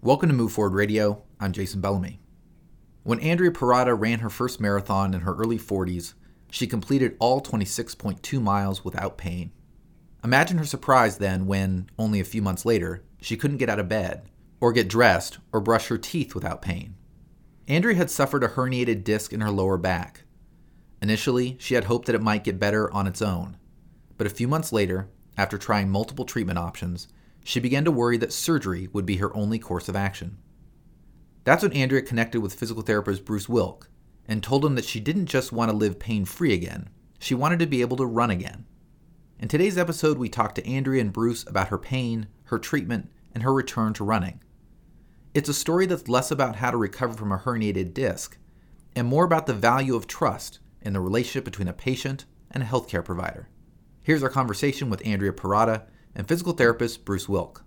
Welcome to Move Forward Radio. I'm Jason Bellamy. When Andrea Perrotta ran her first marathon in her early 40s, she completed all 26.2 miles without pain. Imagine her surprise then when, only a few months later, she couldn't get out of bed, or get dressed, or brush her teeth without pain. Andrea had suffered a herniated disc in her lower back. Initially, she had hoped that it might get better on its own. But a few months later, after trying multiple treatment options, she began to worry that surgery would be her only course of action. That's when Andrea connected with physical therapist Bruce Wilk and told him that she didn't just want to live pain free again, she wanted to be able to run again. In today's episode, we talk to Andrea and Bruce about her pain, her treatment, and her return to running. It's a story that's less about how to recover from a herniated disc and more about the value of trust in the relationship between a patient and a healthcare provider. Here's our conversation with Andrea Perrotta and physical therapist Bruce Wilk.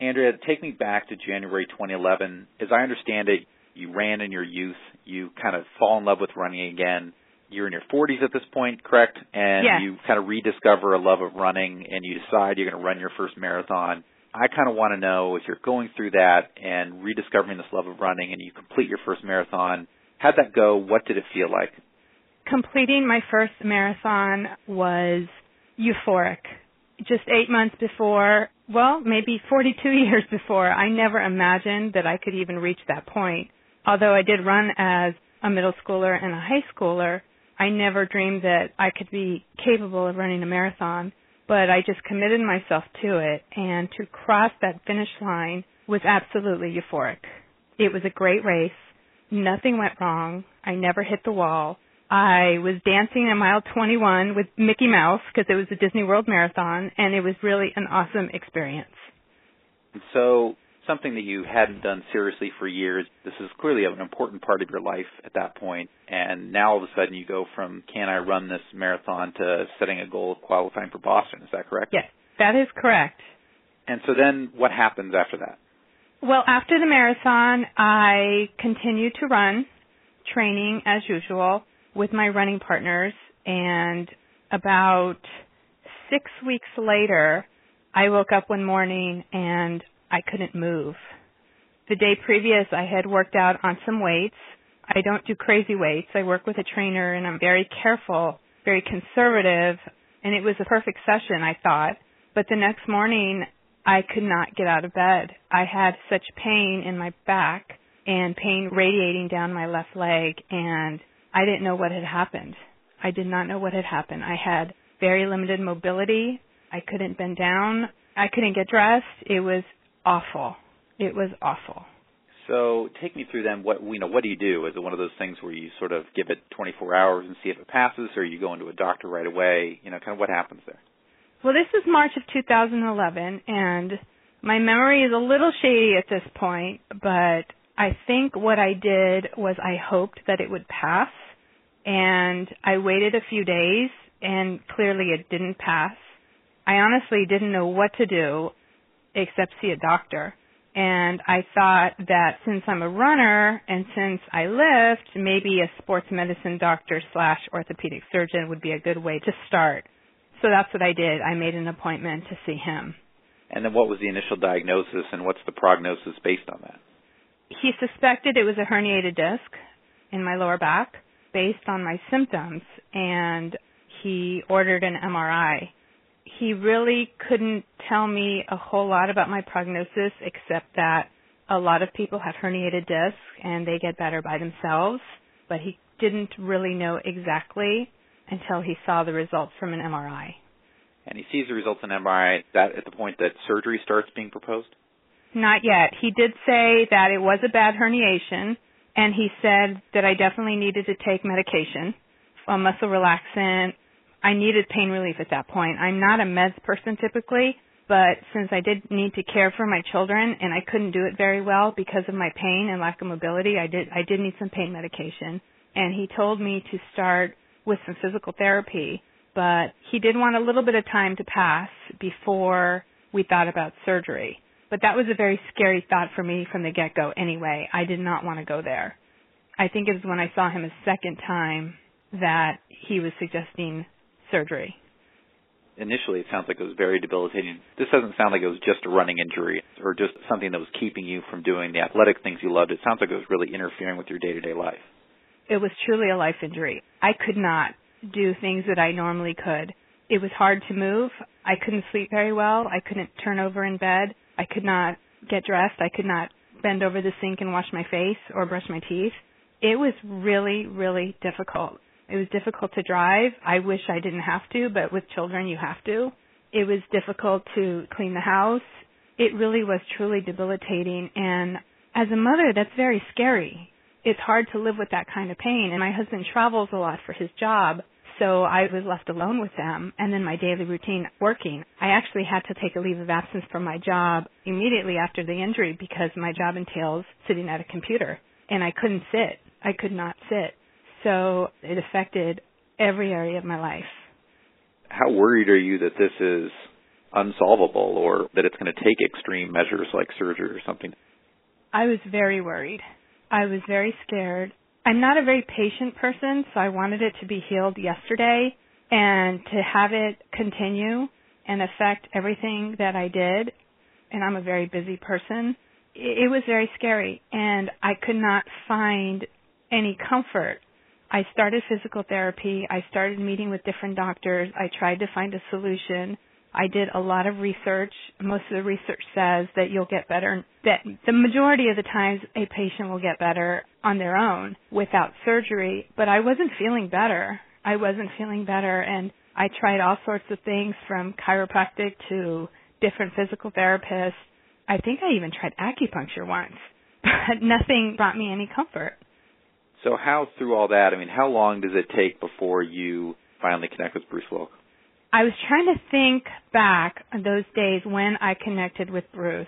Andrea, take me back to January 2011. As I understand it, you ran in your youth. You kind of fall in love with running again. You're in your 40s at this point, correct? And yes. you kind of rediscover a love of running and you decide you're going to run your first marathon. I kind of want to know if you're going through that and rediscovering this love of running and you complete your first marathon, how'd that go? What did it feel like? Completing my first marathon was euphoric just eight months before, well, maybe 42 years before, I never imagined that I could even reach that point. Although I did run as a middle schooler and a high schooler, I never dreamed that I could be capable of running a marathon. But I just committed myself to it, and to cross that finish line was absolutely euphoric. It was a great race. Nothing went wrong. I never hit the wall. I was dancing at mile 21 with Mickey Mouse because it was a Disney World Marathon, and it was really an awesome experience. So, something that you hadn't done seriously for years, this is clearly an important part of your life at that point, and now all of a sudden you go from can I run this marathon to setting a goal of qualifying for Boston. Is that correct? Yes, that is correct. And so then what happens after that? Well, after the marathon, I continued to run, training as usual with my running partners and about six weeks later, I woke up one morning and I couldn't move. The day previous, I had worked out on some weights. I don't do crazy weights. I work with a trainer and I'm very careful, very conservative, and it was a perfect session, I thought. But the next morning, I could not get out of bed. I had such pain in my back and pain radiating down my left leg and I didn't know what had happened. I did not know what had happened. I had very limited mobility. I couldn't bend down. I couldn't get dressed. It was awful. It was awful. So take me through then. What you know? What do you do? Is it one of those things where you sort of give it 24 hours and see if it passes, or you go into a doctor right away? You know, kind of what happens there? Well, this is March of 2011, and my memory is a little shady at this point, but I think what I did was I hoped that it would pass and I waited a few days and clearly it didn't pass. I honestly didn't know what to do except see a doctor. And I thought that since I'm a runner and since I lift, maybe a sports medicine doctor slash orthopedic surgeon would be a good way to start. So that's what I did. I made an appointment to see him. And then what was the initial diagnosis and what's the prognosis based on that? He suspected it was a herniated disc in my lower back based on my symptoms and he ordered an MRI. He really couldn't tell me a whole lot about my prognosis except that a lot of people have herniated discs and they get better by themselves, but he didn't really know exactly until he saw the results from an MRI. And he sees the results in MRI that at the point that surgery starts being proposed? Not yet. He did say that it was a bad herniation and he said that I definitely needed to take medication, a muscle relaxant. I needed pain relief at that point. I'm not a meds person typically, But since I did need to care for my children and I couldn't do it very well because of my pain and lack of mobility, I did I did need some pain medication. And he told me to start with some physical therapy, but he did want a little bit of time to pass before we thought about surgery. But that was a very scary thought for me from the get-go anyway. I did not want to go there. I think it was when I saw him a second time that he was suggesting surgery initially it sounds like it was very debilitating. This doesn't sound like it was just a running injury or just something that was keeping you from doing the athletic things you loved. It sounds like it was really interfering with your day-to-day life. It was truly a life injury. I could not do things that I normally could. It was hard to move. I couldn't sleep very well. I couldn't turn over in bed. I could not get dressed. I could not bend over the sink and wash my face or brush my teeth. It was really, really difficult. It was difficult to drive. I wish I didn't have to, but with children you have to. It was difficult to clean the house. It really was truly debilitating and as a mother that's very scary. It's hard to live with that kind of pain and my husband travels a lot for his job. So I was left alone with them and then my daily routine working. I actually had to take a leave of absence from my job immediately after the injury because my job entails sitting at a computer and I couldn't sit. I could not sit so it affected every area of my life. How worried are you that this is unsolvable or that it's going to take extreme measures like surgery or something? I was very worried. I was very scared. I'm not a very patient person, so I wanted it to be healed yesterday and to have it continue and affect everything that I did. And I'm a very busy person. It was very scary and I could not find any comfort I started physical therapy. I started meeting with different doctors. I tried to find a solution. I did a lot of research. Most of the research says that you'll get better, that the majority of the times a patient will get better on their own without surgery, but I wasn't feeling better. I wasn't feeling better and I tried all sorts of things from chiropractic to different physical therapists. I think I even tried acupuncture once, but nothing brought me any comfort. So how through all that, I mean, how long does it take before you finally connect with Bruce Wilk? I was trying to think back on those days when I connected with Bruce.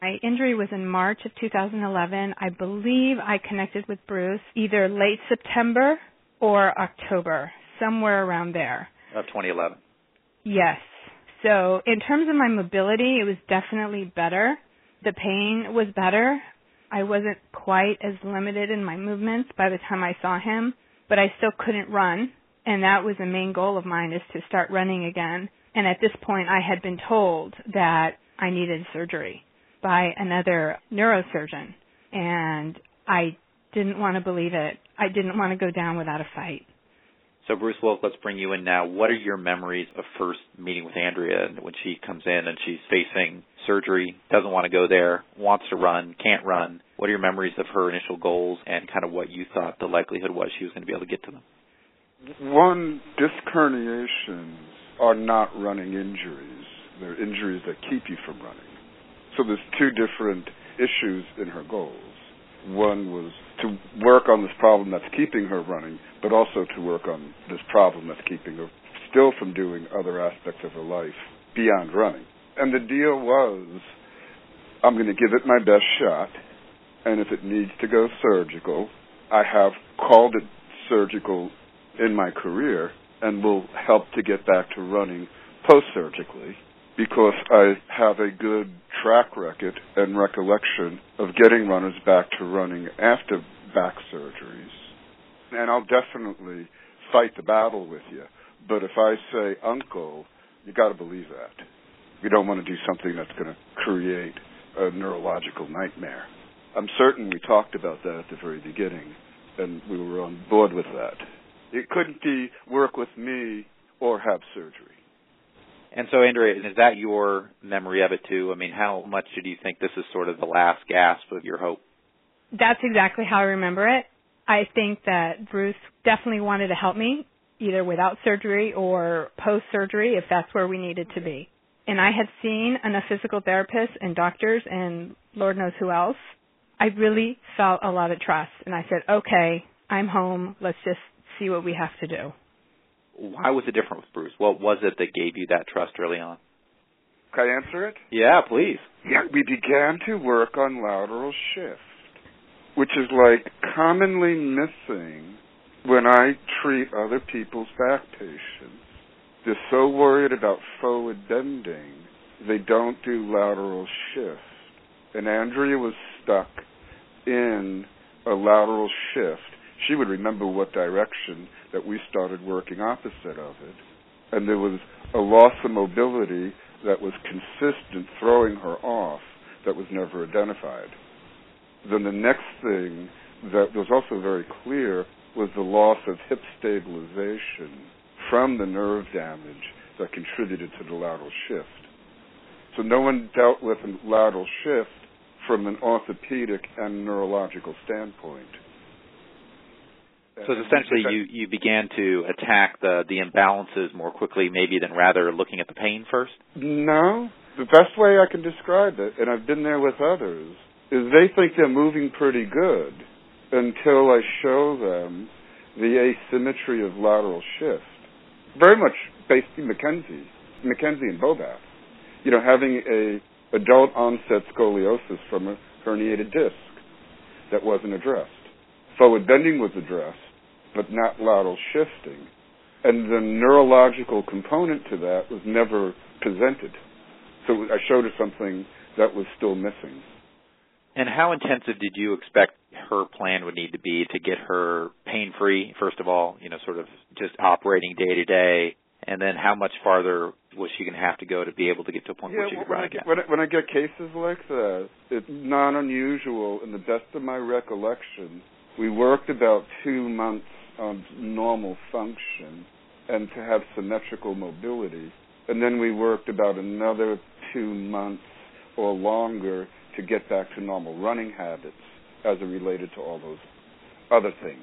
My injury was in March of 2011. I believe I connected with Bruce either late September or October, somewhere around there. Of 2011. Yes. So in terms of my mobility, it was definitely better. The pain was better. I wasn't quite as limited in my movements by the time I saw him, but I still couldn't run, and that was the main goal of mine is to start running again. And at this point I had been told that I needed surgery by another neurosurgeon, and I didn't want to believe it. I didn't want to go down without a fight. So Bruce Wilk, let's bring you in now. What are your memories of first meeting with Andrea when she comes in and she's facing surgery, doesn't want to go there, wants to run, can't run? What are your memories of her initial goals and kind of what you thought the likelihood was she was going to be able to get to them? One, disc herniations are not running injuries. They're injuries that keep you from running. So there's two different issues in her goals. One was to work on this problem that's keeping her running, but also to work on this problem that's keeping her still from doing other aspects of her life beyond running. And the deal was I'm going to give it my best shot, and if it needs to go surgical, I have called it surgical in my career and will help to get back to running post surgically because I have a good track record and recollection of getting runners back to running after back surgeries. And I'll definitely fight the battle with you. But if I say uncle, you got to believe that. We don't want to do something that's going to create a neurological nightmare. I'm certain we talked about that at the very beginning, and we were on board with that. It couldn't be work with me or have surgery. And so, Andrea, is that your memory of it too? I mean, how much do you think this is sort of the last gasp of your hope? That's exactly how I remember it. I think that Bruce definitely wanted to help me, either without surgery or post surgery, if that's where we needed to be. And I had seen enough physical therapists and doctors and Lord knows who else. I really felt a lot of trust. And I said, okay, I'm home. Let's just see what we have to do why was it different with Bruce? What was it that gave you that trust early on? Can I answer it? Yeah, please. Yeah, we began to work on lateral shift, which is like commonly missing when I treat other people's back patients. They're so worried about forward bending, they don't do lateral shift. And Andrea was stuck in a lateral shift. She would remember what direction that we started working opposite of it. And there was a loss of mobility that was consistent throwing her off that was never identified. Then the next thing that was also very clear was the loss of hip stabilization from the nerve damage that contributed to the lateral shift. So no one dealt with a lateral shift from an orthopedic and neurological standpoint. So essentially, you you began to attack the the imbalances more quickly, maybe than rather looking at the pain first. No, the best way I can describe it, and I've been there with others, is they think they're moving pretty good until I show them the asymmetry of lateral shift. Very much based in McKenzie, McKenzie and Bobath. You know, having a adult onset scoliosis from a herniated disc that wasn't addressed. Forward bending was addressed, but not lateral shifting. And the neurological component to that was never presented. So I showed her something that was still missing. And how intensive did you expect her plan would need to be to get her pain free, first of all, you know, sort of just operating day to day, and then how much farther was she going to have to go to be able to get to a point yeah, where she could run again? When I, when I get cases like that, it's not unusual. In the best of my recollection, we worked about two months on normal function and to have symmetrical mobility, and then we worked about another two months or longer to get back to normal running habits as it related to all those other things.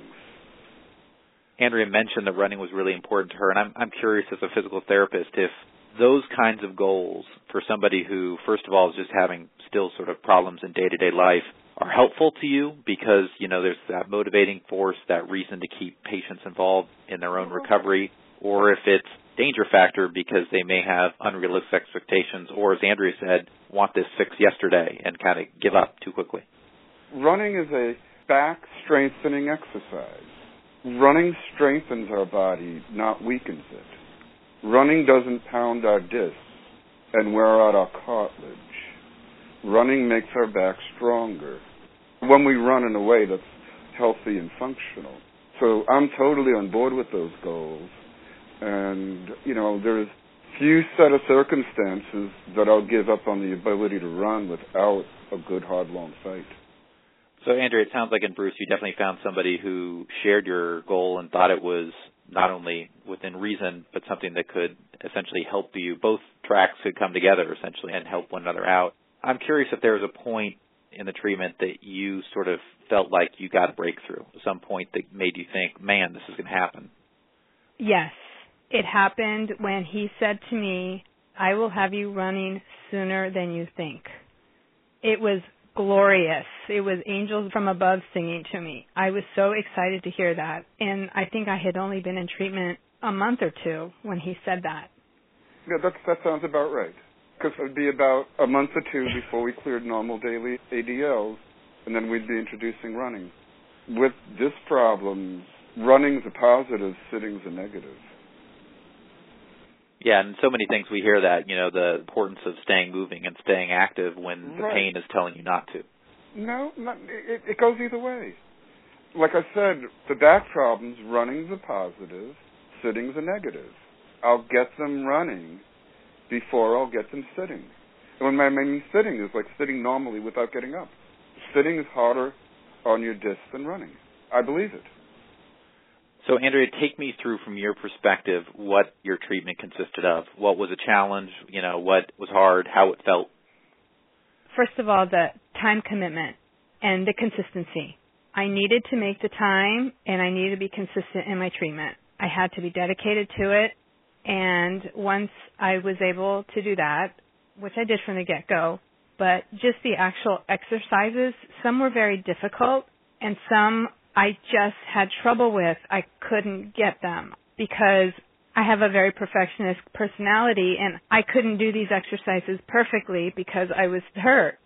Andrea mentioned that running was really important to her, and I'm, I'm curious as a physical therapist if those kinds of goals for somebody who, first of all, is just having still sort of problems in day to day life are helpful to you because, you know, there's that motivating force, that reason to keep patients involved in their own recovery, or if it's danger factor because they may have unrealistic expectations or as Andrea said, want this fixed yesterday and kind of give up too quickly. Running is a back strengthening exercise. Running strengthens our body, not weakens it. Running doesn't pound our discs and wear out our cartilage. Running makes our back stronger when we run in a way that's healthy and functional. So I'm totally on board with those goals. And, you know, there's few set of circumstances that I'll give up on the ability to run without a good hard long fight. So, Andrea, it sounds like in Bruce, you definitely found somebody who shared your goal and thought it was not only within reason, but something that could essentially help you. Both tracks could come together essentially and help one another out. I'm curious if there was a point in the treatment that you sort of felt like you got a breakthrough, at some point that made you think, man, this is going to happen. Yes. It happened when he said to me, I will have you running sooner than you think. It was glorious. It was angels from above singing to me. I was so excited to hear that. And I think I had only been in treatment a month or two when he said that. Yeah, that, that sounds about right. Because it would be about a month or two before we cleared normal daily ADLs, and then we'd be introducing running. With this problem, running's a positive, sitting's a negative. Yeah, and so many things we hear that, you know, the importance of staying moving and staying active when the pain is telling you not to. No, not, it, it goes either way. Like I said, the back problems, running's a positive, sitting's a negative. I'll get them running before I'll get them sitting. And when I mean sitting is like sitting normally without getting up. Sitting is harder on your disc than running. I believe it. So, Andrea, take me through from your perspective what your treatment consisted of. What was a challenge? You know, what was hard? How it felt? First of all, the time commitment and the consistency. I needed to make the time and I needed to be consistent in my treatment. I had to be dedicated to it. And once I was able to do that, which I did from the get go, but just the actual exercises, some were very difficult and some I just had trouble with. I couldn't get them because I have a very perfectionist personality and I couldn't do these exercises perfectly because I was hurt.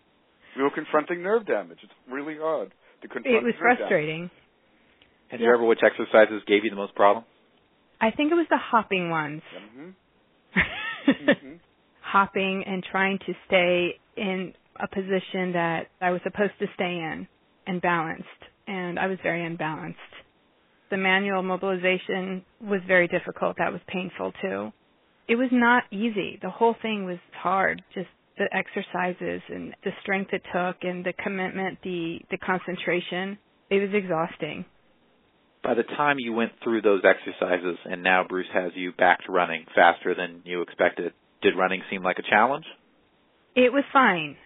We were confronting nerve damage. It's really hard to confront. It was nerve frustrating. damage. And do you remember which exercises gave you the most problem? I think it was the hopping ones. Mhm. Mhm. hopping and trying to stay in a position that I was supposed to stay in and balanced. And I was very unbalanced. The manual mobilization was very difficult. That was painful too. It was not easy. The whole thing was hard. Just the exercises and the strength it took and the commitment, the the concentration. It was exhausting. By the time you went through those exercises and now Bruce has you back to running faster than you expected, did running seem like a challenge? It was fine.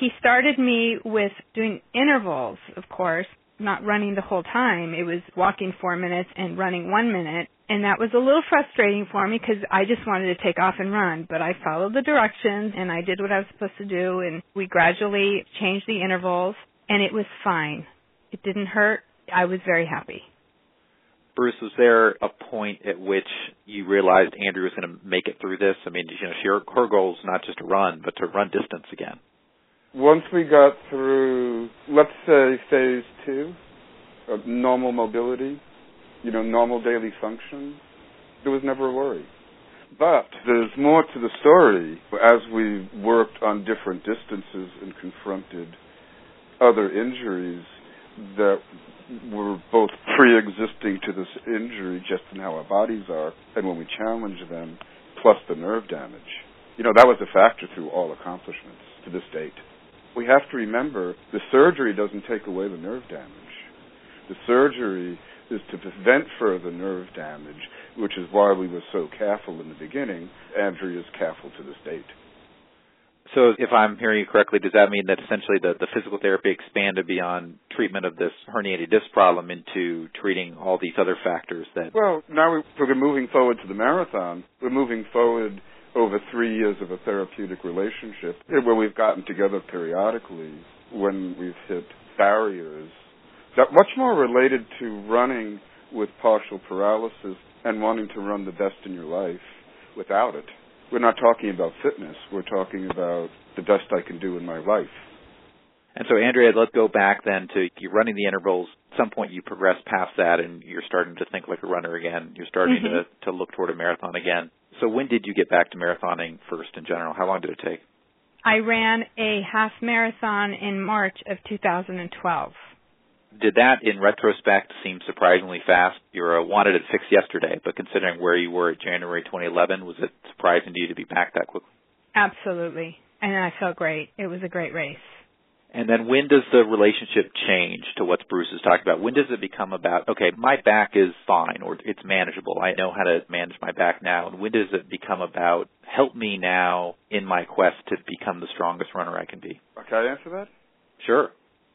He started me with doing intervals, of course, not running the whole time. It was walking four minutes and running one minute. And that was a little frustrating for me because I just wanted to take off and run. But I followed the directions and I did what I was supposed to do. And we gradually changed the intervals and it was fine. It didn't hurt. I was very happy. Bruce, was there a point at which you realized Andrea was going to make it through this? I mean, you know, she, her, her goal is not just to run, but to run distance again. Once we got through, let's say phase two, of normal mobility, you know, normal daily function, there was never a worry. But there's more to the story. As we worked on different distances and confronted other injuries that were both pre-existing to this injury, just in how our bodies are, and when we challenge them, plus the nerve damage. You know, that was a factor through all accomplishments to this date. We have to remember the surgery doesn't take away the nerve damage. The surgery is to prevent further nerve damage, which is why we were so careful in the beginning. Andrea is careful to this date. So, if I'm hearing you correctly, does that mean that essentially the, the physical therapy expanded beyond treatment of this herniated disc problem into treating all these other factors that? Well, now we- we're moving forward to the marathon. We're moving forward over three years of a therapeutic relationship eh, where we've gotten together periodically when we've hit barriers that much more related to running with partial paralysis and wanting to run the best in your life without it. We're not talking about fitness. We're talking about the best I can do in my life. And so, Andrea, let's go back then to you running the intervals. At some point, you progress past that, and you're starting to think like a runner again. You're starting Mhm. to to look toward a marathon again. So, when did you get back to marathoning first in general? How long did it take? I ran a half marathon in March of 2012. Did that, in retrospect, seem surprisingly fast? You were wanted it fixed yesterday, but considering where you were at January 2011, was it surprising to you to be back that quickly? Absolutely. And I felt great. It was a great race. And then when does the relationship change to what Bruce is talking about? When does it become about, okay, my back is fine or it's manageable. I know how to manage my back now. And when does it become about help me now in my quest to become the strongest runner I can be? Can I answer that? Sure.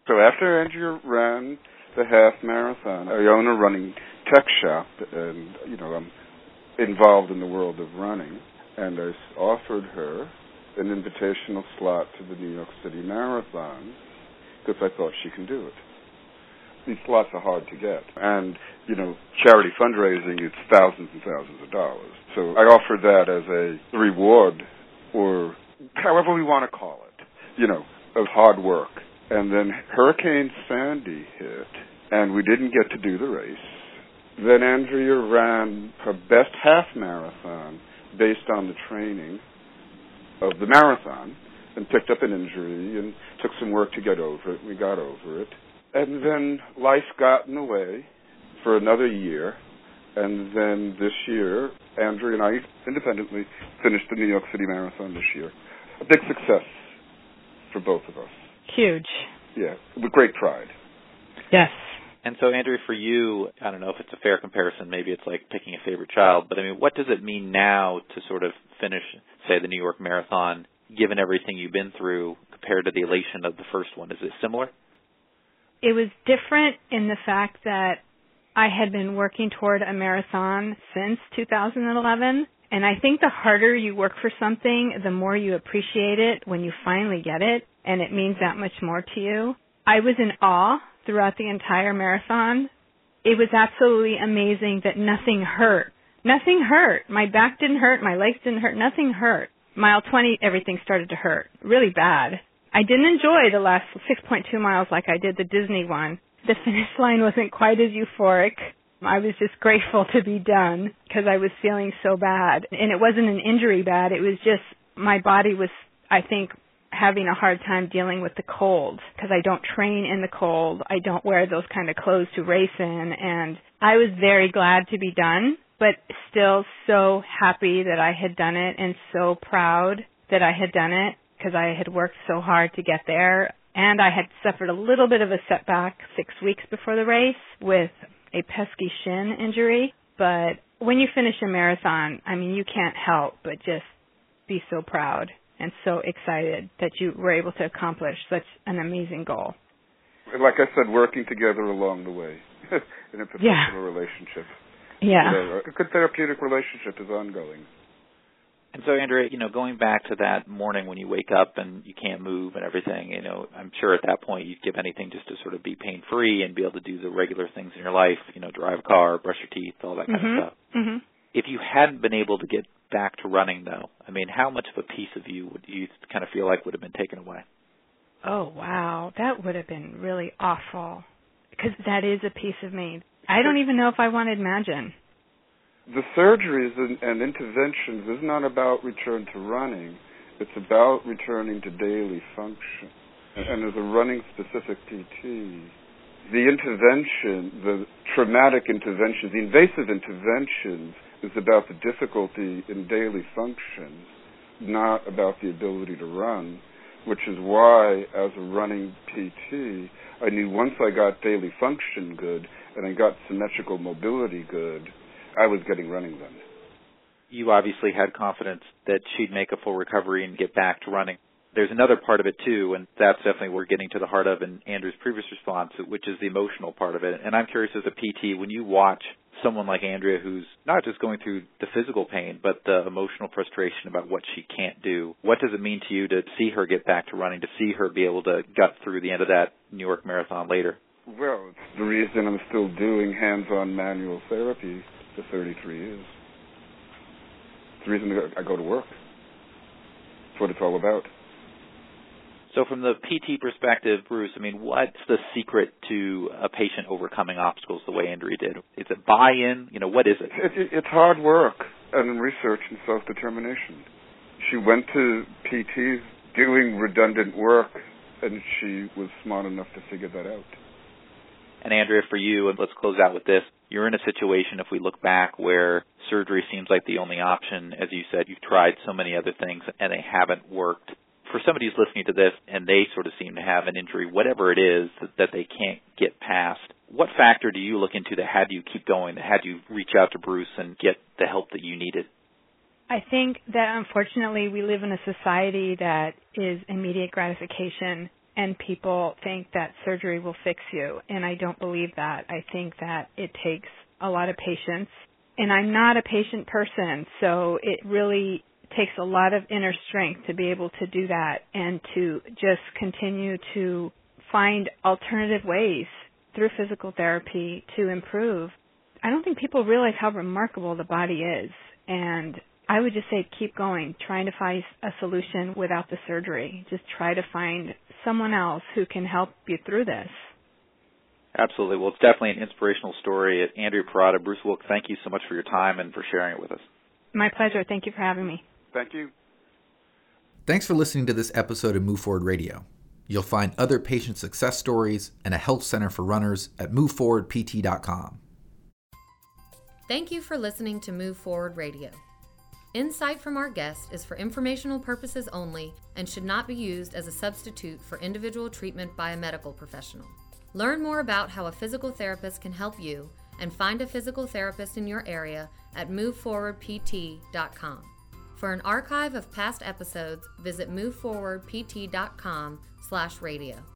So after Andrea ran the half marathon, I own a running tech shop, and you know I'm involved in the world of running, and I offered her an invitational slot to the New York City Marathon because I thought she can do it. These slots are hard to get, and you know charity fundraising it's thousands and thousands of dollars. So I offered that as a reward, or however we want to call it, you know, of hard work and then Hurricane Sandy hit, and we didn't get to do the race. Then Andrea ran her best half marathon based on the training of the marathon and picked up an injury and took some work to get over it. We got over it. And then life got in the way for another year. And then this year, Andrea and I independently finished the New York City Marathon this year. A big success for both of us. Huge. Yeah, with great pride. Yes. And so, Andrea, for you, I don't know if it's a fair comparison. Maybe it's like picking a favorite child, but I mean, what does it mean now to sort of finish, say, the New York Marathon, given everything you've been through, compared to the elation of the first one? Is it similar? It was different in the fact that I had been working toward a marathon since 2011. And I think the harder you work for something, the more you appreciate it when you finally get it, and it means that much more to you. I was in awe throughout the entire marathon. It was absolutely amazing that nothing hurt. Nothing hurt. My back didn't hurt. My legs didn't hurt. Nothing hurt. Mile 20, everything started to hurt. Really bad. I didn't enjoy the last 6.2 miles like I did the Disney one. The finish line wasn't quite as euphoric. I was just grateful to be done because I was feeling so bad. And it wasn't an injury bad. It was just my body was, I think, having a hard time dealing with the cold because I don't train in the cold. I don't wear those kind of clothes to race in. And I was very glad to be done, but still so happy that I had done it and so proud that I had done it because I had worked so hard to get there. And I had suffered a little bit of a setback six weeks before the race with a pesky shin injury. But when you finish a marathon, I mean, you can't help but just be so proud and so excited that you were able to accomplish such an amazing goal. Like I said, working together along the way in a professional Yeah. relationship. Yeah. You know, a good therapeutic relationship is ongoing. And so, Andrea, you know, going back to that morning when you wake up and you can't move and everything, you know, I'm sure at that point you'd give anything just to sort of be pain free and be able to do the regular things in your life, you know, drive a car, brush your teeth, all that kind Mhm. of stuff. Mhm. If you hadn't been able to get back to running, though, I mean, how much of a piece of you would you kind of feel like would have been taken away? Oh wow, that would have been really awful because that is a piece of me. I don't even know if I want to imagine. The surgeries and, and interventions is not about return to running. It's about returning to daily function. And, and as a running specific PT, the intervention, the traumatic interventions, the invasive interventions is about the difficulty in daily function, not about the ability to run, which is why as a running PT, I knew once I got daily function good and I got symmetrical mobility good, I was getting running then. You obviously had confidence that she'd make a full recovery and get back to running. There's another part of it too, and that's definitely we're getting to the heart of in Andrea's previous response, which is the emotional part of it. And I'm curious as a PT, when you watch someone like Andrea who's not just going through the physical pain, but the emotional frustration about what she can't do, what does it mean to you to see her get back to running, to see her be able to gut through the end of that New York Marathon later? Well, it's the reason I'm still doing hands-on manual therapy for 33 years. It's the reason I go to work. It's what it's all about. So from the PT perspective, Bruce, I mean, what's the secret to a patient overcoming obstacles the way Andrea did? Is it buy-in? You know, what is it? It, it, it's hard work and research and self-determination. She went to PTs doing redundant work, and she was smart enough to figure that out. And Andrea, for you, and let's close out with this. You're in a situation, if we look back, where surgery seems like the only option. As you said, you've tried so many other things and they haven't worked. For somebody who's listening to this and they sort of seem to have an injury, whatever it is that, they can't get past, what factor do you look into that had you keep going, that had you reach out to Bruce and get the help that you needed? I think that unfortunately we live in a society that is immediate gratification and people think that surgery will fix you and I don't believe that. I think that it takes a lot of patience and I'm not a patient person so it really takes a lot of inner strength to be able to do that and to just continue to find alternative ways through physical therapy to improve. I don't think people realize how remarkable the body is and I would just say keep going, trying to find a solution without the surgery. Just try to find someone else who can help you through this. Absolutely. Well, it's definitely an inspirational story. Andrea Perrotta, Bruce Wilk, thank you so much for your time and for sharing it with us. My pleasure. Thank you for having me. Thank you. Thanks for listening to this episode of Move Forward Radio. You'll find other patient success stories and a health center for runners at moveforwardpt.com. Thank you for listening to Move Forward Radio. Insight from our guest is for informational purposes only and should not be used as a substitute for individual treatment by a medical professional. Learn more about how a physical therapist can help you and find a physical therapist in your area at moveforwardpt.com. For an archive of past episodes, visit moveforwardpt.com/radio.